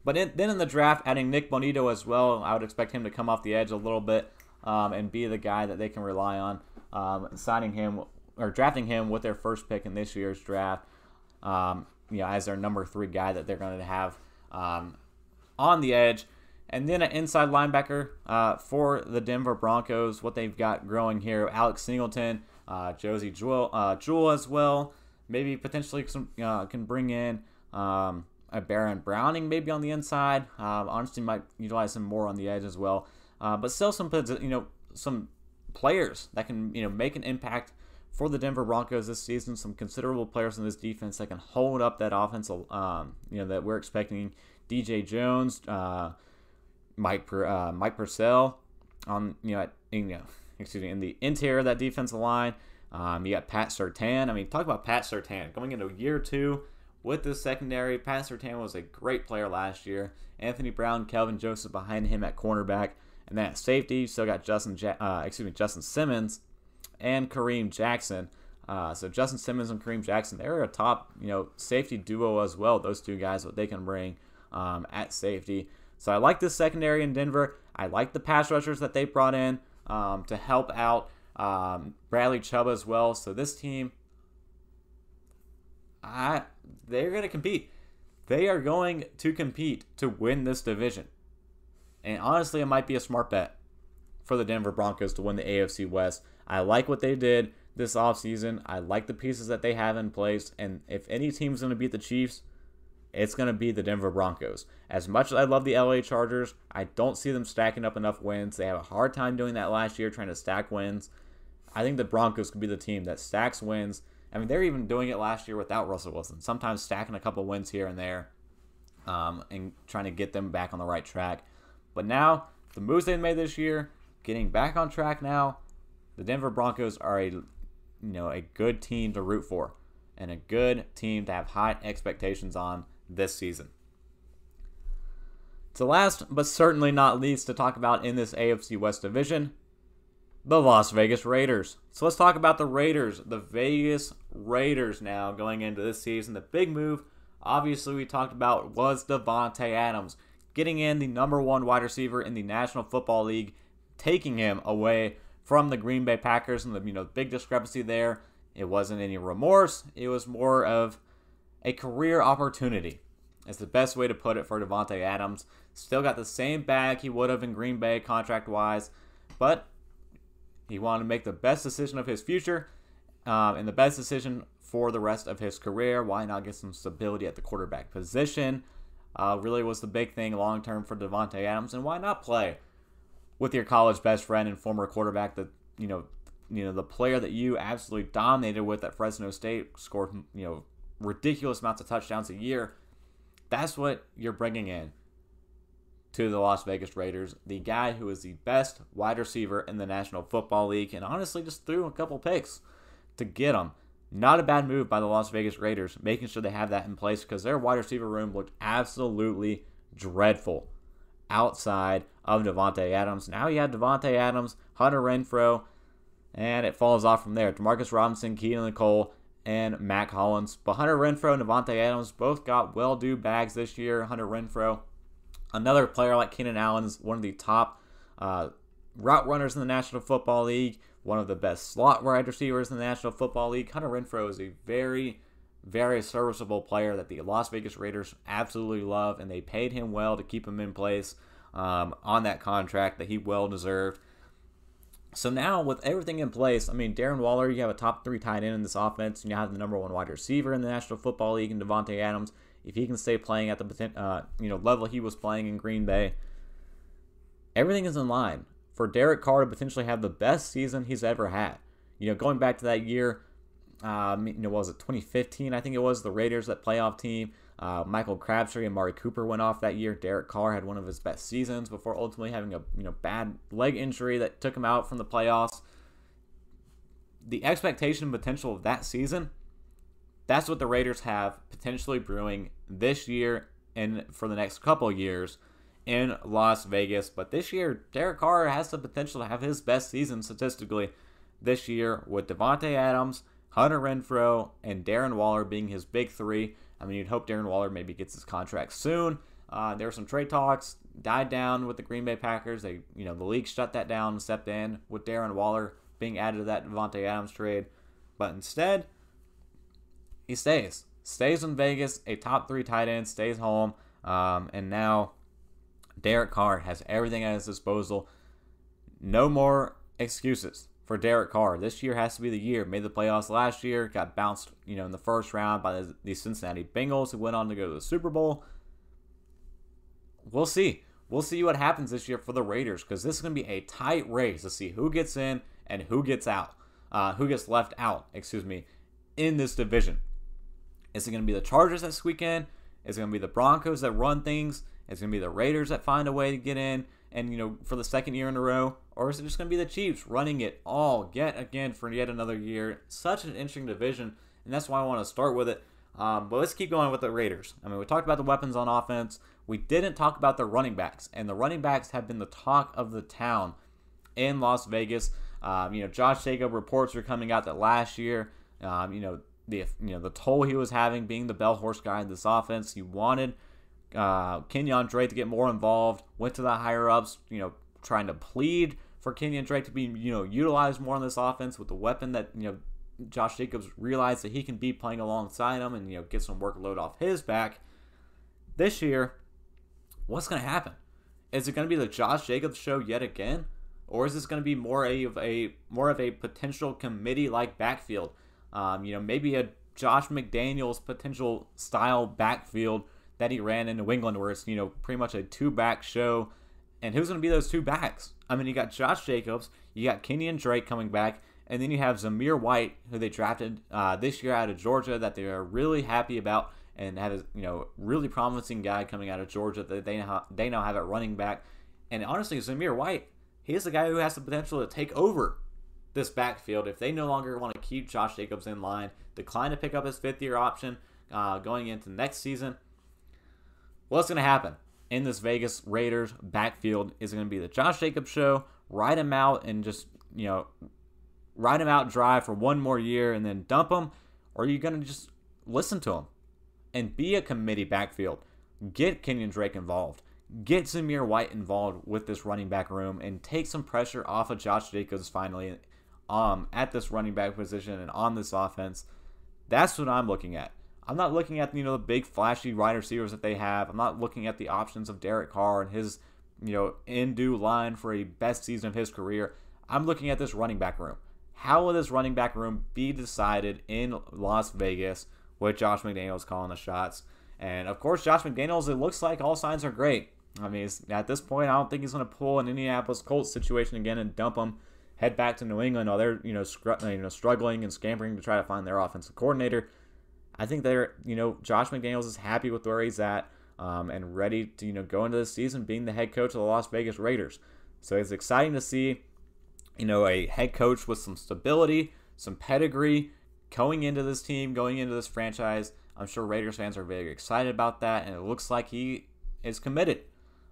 But in, then in the draft, adding Nik Bonitto as well, I would expect him to come off the edge a little bit um, and be the guy that they can rely on. Um, signing him or drafting him with their first pick in this year's draft, um, you know, as their number three guy that they're going to have um, on the edge. And then an inside linebacker uh, for the Denver Broncos, what they've got growing here, Alex Singleton uh, Josey Jewell, uh, Jewell as well. Maybe potentially some uh, can bring in um, a Baron Browning maybe on the inside. Uh, honestly, might utilize him more on the edge as well. Uh, but still, some you know some players that can you know make an impact for the Denver Broncos this season. Some considerable players in this defense that can hold up that offense. Um, you know that we're expecting. DJ Jones, uh, Mike uh, Mike Purcell on you know, at, you know excuse me, in the interior of that defensive line. Um, you got Pat Surtain. I mean, talk about Pat Surtain going into year two with the secondary. Pat Surtain was a great player last year. Anthony Brown, Kelvin Joseph behind him at cornerback, and then at safety, you still got Justin, uh, excuse me, Justin Simmons and Kareem Jackson. Uh, so Justin Simmons and Kareem Jackson, they're a top, you know, safety duo as well. Those two guys, what they can bring um, at safety. So I like this secondary in Denver. I like the pass rushers that they brought in um, to help out um, Bradley Chubb as well. So this team, I they're going to compete. They are going to compete to win this division. And honestly, it might be a smart bet for the Denver Broncos to win the AFC West. I like what they did this offseason. I like the pieces that they have in place. And if any team's going to beat the Chiefs, it's going to be the Denver Broncos. As much as I love the LA Chargers, I don't see them stacking up enough wins. They have a hard time doing that last year, trying to stack wins. I think the Broncos could be the team that stacks wins. I mean, they're even doing it last year without Russell Wilson, sometimes stacking a couple wins here and there um, and trying to get them back on the right track. But now, the moves they made this year, getting back on track now, the Denver Broncos are a you know a good team to root for and a good team to have high expectations on this season. So, last but certainly not least to talk about in this AFC West division, the Las Vegas Raiders. So, let's talk about the Raiders, the Vegas Raiders now going into this season. The big move, obviously, we talked about was Davante Adams getting in the number one wide receiver in the National Football League, taking him away from the Green Bay Packers, and the you know big discrepancy there. It wasn't any remorse. It was more of a career opportunity. It's the best way to put it for Davante Adams. Still got the same bag he would have in Green Bay contract wise, but he wanted to make the best decision of his future um, and the best decision for the rest of his career. Why not get some stability at the quarterback position? Uh, really was the big thing long term for Davante Adams, and why not play with your college best friend and former quarterback that you know, you know the player that you absolutely dominated with at Fresno State, scored you know ridiculous amounts of touchdowns a year. That's what you're bringing in to the Las Vegas Raiders. The guy who is the best wide receiver in the National Football League, and honestly just threw a couple picks to get him. Not a bad move by the Las Vegas Raiders, making sure they have that in place because their wide receiver room looked absolutely dreadful outside of Davante Adams. Now you have Davante Adams, Hunter Renfrow, and it falls off from there. Demarcus Robinson, Keelan Cole, and Mack Hollins. But Hunter Renfrow and Davante Adams both got well due bags this year. Hunter Renfrow, another player like Keenan Allen, is one of the top uh, route runners in the National Football League, one of the best slot wide receivers in the National Football League. Hunter Renfrow is a very, very serviceable player that the Las Vegas Raiders absolutely love, and they paid him well to keep him in place um, on that contract that he well deserved. So now with everything in place, I mean Darren Waller, you have a top three tight end in this offense, and you have the number one wide receiver in the National Football League, and Davante Adams. If he can stay playing at the uh, you know level he was playing in Green Bay, everything is in line for Derek Carr to potentially have the best season he's ever had. You know, going back to that year, um, you know, was it 2015? I think it was the Raiders that playoff team. Uh, Michael Crabtree and Mari Cooper went off that year. Derek Carr had one of his best seasons before ultimately having a you know bad leg injury that took him out from the playoffs. The expectation and potential of that season, that's what the Raiders have potentially brewing this year and for the next couple years in Las Vegas. But this year, Derek Carr has the potential to have his best season statistically this year with Davante Adams, Hunter Renfrow, and Darren Waller being his big three. I mean, you'd hope Darren Waller maybe gets his contract soon. Uh, there were some trade talks, died down with the Green Bay Packers. They, you know, the league shut that down stepped in with Darren Waller being added to that Davante Adams trade. But instead, he stays. Stays in Vegas, a top three tight end, stays home. Um, and now Derek Carr has everything at his disposal. No more excuses for Derek Carr. This year has to be the year. Made the playoffs last year, got bounced, you know, in the first round by the, the Cincinnati Bengals, who went on to go to the Super Bowl. We'll see. We'll see what happens this year for the Raiders because this is going to be a tight race to see who gets in and who gets out, uh, who gets left out, excuse me, in this division. Is it going to be the Chargers squeak in? Is it going to be the Broncos that run things? Is it going to be the Raiders that find a way to get in? and you know for the second year in a row, or is it just going to be the Chiefs running it all yet again for yet another year? Such an interesting division, and that's why I want to start with it. Um, but let's keep going with the Raiders. I mean, we talked about the weapons on offense. We didn't talk about the running backs, and the running backs have been the talk of the town in Las Vegas. Um, you know, Josh Jacob reports are coming out that last year, um, you know, the you know the toll he was having being the bell horse guy in this offense. He wanted uh, Kenyan Drake to get more involved. Went to the higher ups, you know, trying to plead for Kenyan Drake to be, you know, utilized more on this offense with the weapon that you know Josh Jacobs realized that he can be playing alongside him and you know get some workload off his back. This year, what's going to happen? Is it going to be the Josh Jacobs show yet again, or is this going to be more of a more of a potential committee like backfield? Um, you know, maybe a Josh McDaniels potential style backfield that he ran in New England, where it's you know pretty much a two back show. And who's going to be those two backs? I mean, you got Josh Jacobs, you got Kenyan Drake coming back, and then you have Zamir White, who they drafted uh, this year out of Georgia, that they are really happy about, and have a you know really promising guy coming out of Georgia that they now they now have at running back. And honestly, Zamir White, he's the guy who has the potential to take over this backfield if they no longer want to keep Josh Jacobs in line, decline to pick up his fifth year option uh, going into next season what's going to happen in this Vegas Raiders backfield is going to be the Josh Jacobs show, ride him out and just, you know, ride him out dry for one more year and then dump him? Or are you going to just listen to him and be a committee backfield? Get Kenyan Drake involved. Get Zamir White involved with this running back room and take some pressure off of Josh Jacobs finally um, at this running back position and on this offense. That's what I'm looking at. I'm not looking at you know the big flashy wide receivers that they have. I'm not looking at the options of Derek Carr and his you know in due line for a best season of his career. I'm looking at this running back room. How will this running back room be decided in Las Vegas with Josh McDaniels calling the shots? And of course, Josh McDaniels, it looks like all signs are great. I mean, at this point, I don't think he's going to pull an Indianapolis Colts situation again and dump them, head back to New England while they're you know, you know struggling and scampering to try to find their offensive coordinator. I think they're, you know, Josh McDaniels is happy with where he's at um, and ready to, you know, go into the season being the head coach of the Las Vegas Raiders. So it's exciting to see, you know, a head coach with some stability, some pedigree going into this team, going into this franchise. I'm sure Raiders fans are very excited about that, and it looks like he is committed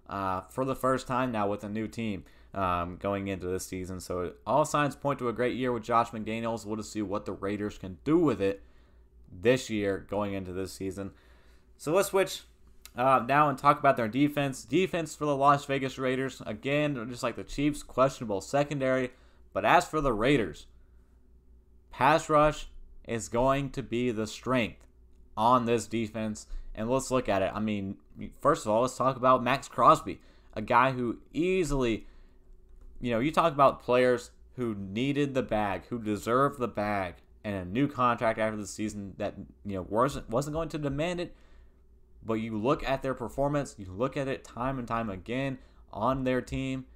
uh, for the first time now with a new team um, going into this season. So all signs point to a great year with Josh McDaniels. We'll just see what the Raiders can do with it this year going into this season. So let's switch uh, now and talk about their defense. Defense for the Las Vegas Raiders, again, just like the Chiefs, questionable secondary. But as for the Raiders, pass rush is going to be the strength on this defense. And let's look at it. I mean, first of all, let's talk about Maxx Crosby, a guy who easily, you know, you talk about players who needed the bag, who deserved the bag, and a new contract after the season that you know wasn't wasn't going to demand it. But you look at their performance, you look at it time and time again on their team.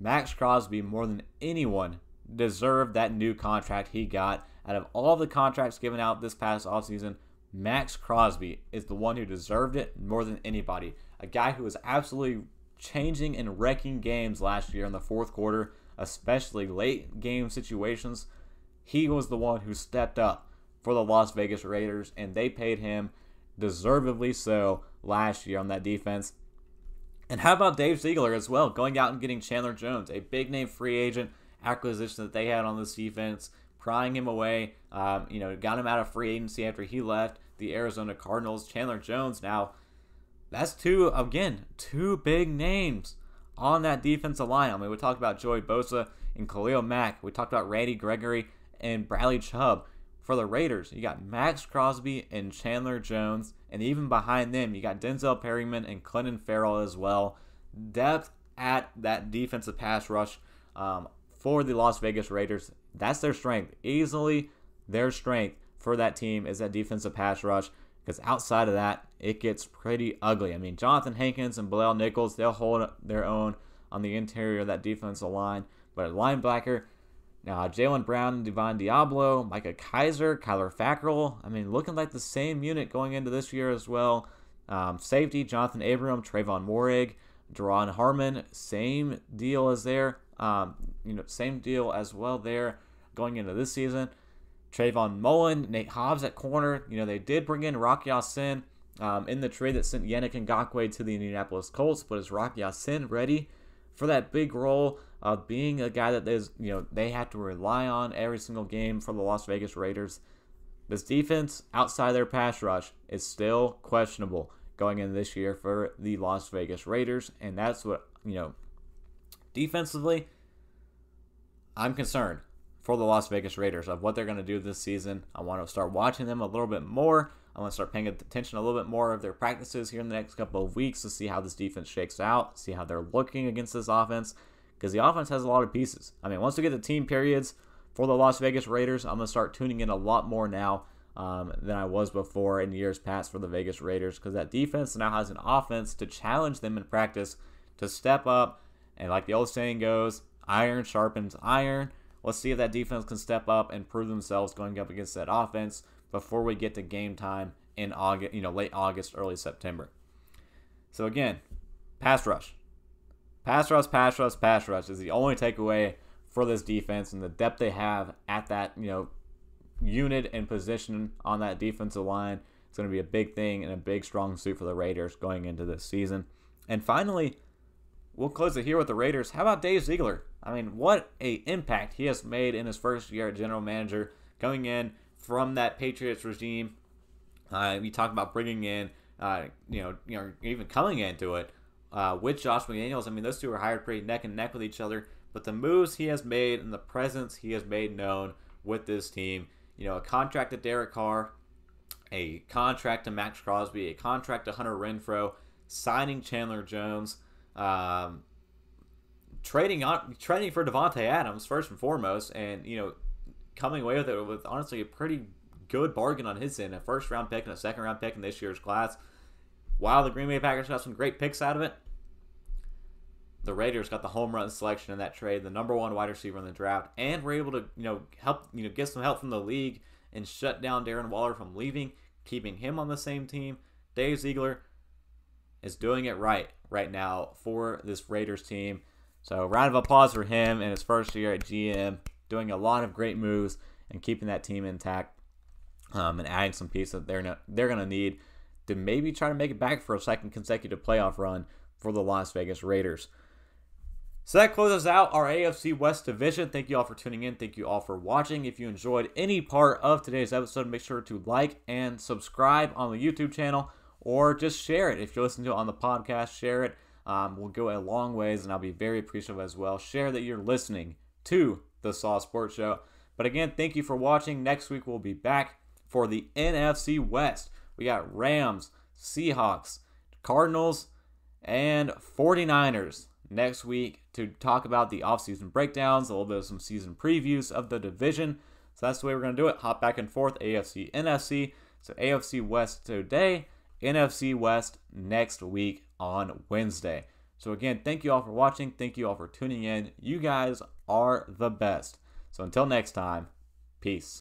Maxx Crosby, more than anyone, deserved that new contract he got. Out of all the contracts given out this past offseason, Maxx Crosby is the one who deserved it more than anybody. A guy who was absolutely changing and wrecking games last year in the fourth quarter, especially late game situations. He was the one who stepped up for the Las Vegas Raiders, and they paid him deservedly so last year on that defense. And how about Dave Ziegler as well, going out and getting Chandler Jones, a big name free agent acquisition that they had on this defense, prying him away. Um, you know, got him out of free agency after he left the Arizona Cardinals. Chandler Jones now, that's two, again, two big names on that defensive line. I mean, we talked about Joey Bosa and Khalil Mack. We talked about Randy Gregory and Bradley Chubb. For the Raiders, you got Maxx Crosby and Chandler Jones, and even behind them, you got Denzel Perryman and Clelin Ferrell as well. Depth at that defensive pass rush um, for the Las Vegas Raiders, that's their strength. Easily their strength for that team is that defensive pass rush because outside of that, it gets pretty ugly. I mean, Johnathan Hankins and Bilal Nichols, they'll hold their own on the interior of that defensive line. But at linebacker, now, Jayon Brown, Divine Deablo, Micah Kiser, Kyler Fackrell. I mean, looking like the same unit going into this year as well. Um, safety, Johnathan Abram, Tre'von Moehrig, Duron Harmon, same deal as there. Um, you know, same deal as well there going into this season. Trayvon Mullen, Nate Hobbs at corner. You know, they did bring in Rock Ya-Sin um, in the trade that sent Yannick Ngakoue to the Indianapolis Colts, but is Rock Ya-Sin ready for that big role? Of being a guy that is, you know, they have to rely on every single game for the Las Vegas Raiders. This defense outside their pass rush is still questionable going in this year for the Las Vegas Raiders, and that's what, you know, defensively, I'm concerned for the Las Vegas Raiders of what they're going to do this season. I want to start watching them a little bit more. I want to start paying attention a little bit more of their practices here in the next couple of weeks to see how this defense shakes out, see how they're looking against this offense, because the offense has a lot of pieces. I mean, once we get the team periods for the Las Vegas Raiders, I'm going to start tuning in a lot more now um, than I was before in years past for the Vegas Raiders because that defense now has an offense to challenge them in practice to step up. And like the old saying goes, iron sharpens iron. Let's see if that defense can step up and prove themselves going up against that offense before we get to game time in August, you know, late August, early September. So again, pass rush. Pass rush, pass rush, pass rush is the only takeaway for this defense and the depth they have at that, you know, unit and position on that defensive line. It's going to be a big thing and a big strong suit for the Raiders going into this season. And finally, we'll close it here with the Raiders. How about Dave Ziegler? I mean, what a impact he has made in his first year at general manager, coming in from that Patriots regime. Uh, we talk about bringing in, uh, you know, you know, even coming into it uh, with Josh McDaniels. I mean, those two are hired pretty neck and neck with each other. But the moves he has made and the presence he has made known with this team, you know, a contract to Derek Carr, a contract to Maxx Crosby, a contract to Hunter Renfrow, signing Chandler Jones, um, trading on trading for Davante Adams first and foremost, and you know, coming away with it with honestly a pretty good bargain on his end, a first round pick and a second round pick in this year's class. While the Green Bay Packers got some great picks out of it, the Raiders got the home run selection in that trade, the number one wide receiver in the draft, and were able to you know help you know get some help from the league and shut down Darren Waller from leaving, keeping him on the same team. Dave Ziegler is doing it right right now for this Raiders team. So round of applause for him in his first year at GM, doing a lot of great moves and keeping that team intact, um, and adding some pieces that they're not, they're to need to maybe try to make it back for a second consecutive playoff run for the Las Vegas Raiders. So that closes out our AFC West division. Thank you all for tuning in. Thank you all for watching. If you enjoyed any part of today's episode, make sure to like and subscribe on the YouTube channel or just share it. If you're listening to it on the podcast, share it. Um, will go a long ways, and I'll be very appreciative as well. Share that you're listening to the Slaw Sports Show. But again, thank you for watching. Next week, we'll be back for the NFC West. We got Rams, Seahawks, Cardinals, and 49ers next week to talk about the offseason breakdowns, a little bit of some season previews of the division. So that's the way we're going to do it. Hop back and forth, AFC, NFC. So AFC West today, NFC West next week on Wednesday. So again, thank you all for watching. Thank you all for tuning in. You guys are the best. So until next time, peace.